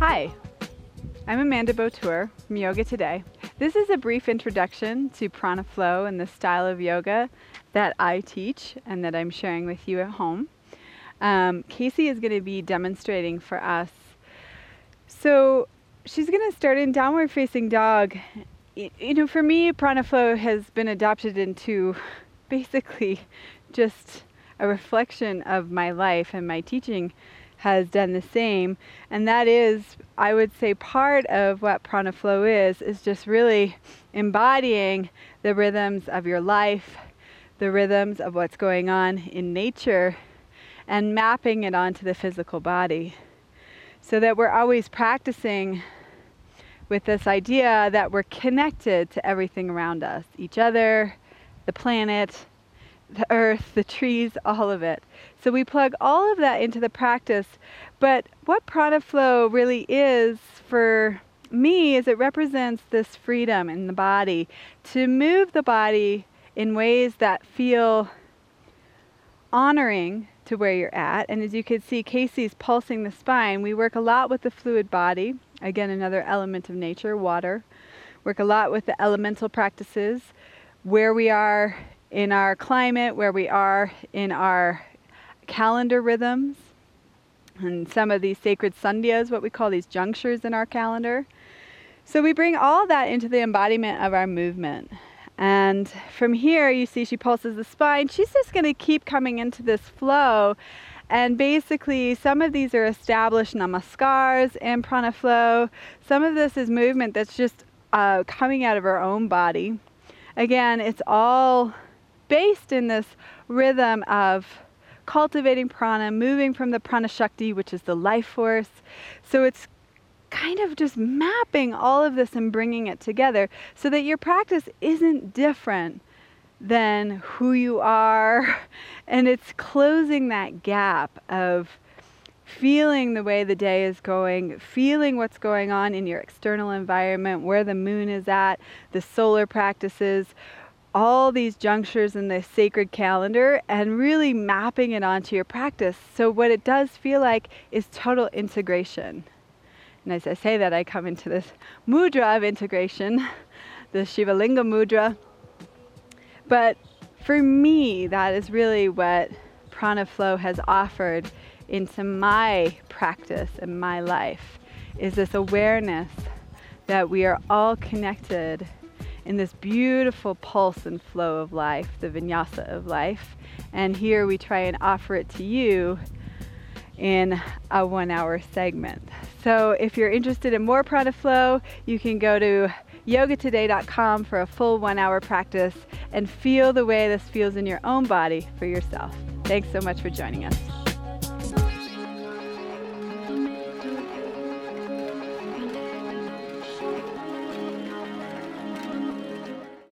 Hi, I'm Amanda Botur from Yoga Today. This is a brief introduction to prana flow and the style of yoga that I teach and that I'm sharing with you at home. Um, Casey is going to be demonstrating for us. So she's going to start in downward facing dog. You know, for me, prana flow has been adopted into basically just a reflection of my life and my teaching has done the same. And that is, I would say, part of what prana flow is, is just really embodying the rhythms of your life, the rhythms of what's going on in nature, and mapping it onto the physical body. So that we're always practicing with this idea that we're connected to everything around us each other, the planet, the earth, the trees, all of it. So we plug all of that into the practice. But what prana flow really is for me is it represents this freedom in the body to move the body in ways that feel honoring to where you're at. And as you can see, Casey's pulsing the spine. We work a lot with the fluid body. Again, another element of nature, water. Work a lot with the elemental practices, where we are in our climate, where we are in our calendar rhythms, and some of these sacred sandhyas, what we call these junctures in our calendar. So we bring all that into the embodiment of our movement. And from here, you see she pulses the spine. She's just going to keep coming into this flow. And basically, some of these are established namaskars and prana flow. Some of this is movement that's just uh, coming out of her own body. Again, it's all based in this rhythm of cultivating prana, moving from the prana shakti, which is the life force. So it's kind of just mapping all of this and bringing it together so that your practice isn't different than who you are. And it's closing that gap of feeling the way the day is going, feeling what's going on in your external environment, where the moon is at, the solar practices, all these junctures in the sacred calendar and really mapping it onto your practice. So, what it does feel like is total integration. And as I say that, I come into this mudra of integration, the Shiva Linga mudra. But for me, that is really what Prana Flow has offered into my practice and my life is this awareness that we are all connected in this beautiful pulse and flow of life, the vinyasa of life. And here we try and offer it to you in a one hour segment. So if you're interested in more Prana Flow, you can go to yogatoday.com for a full one hour practice and feel the way this feels in your own body for yourself. Thanks so much for joining us.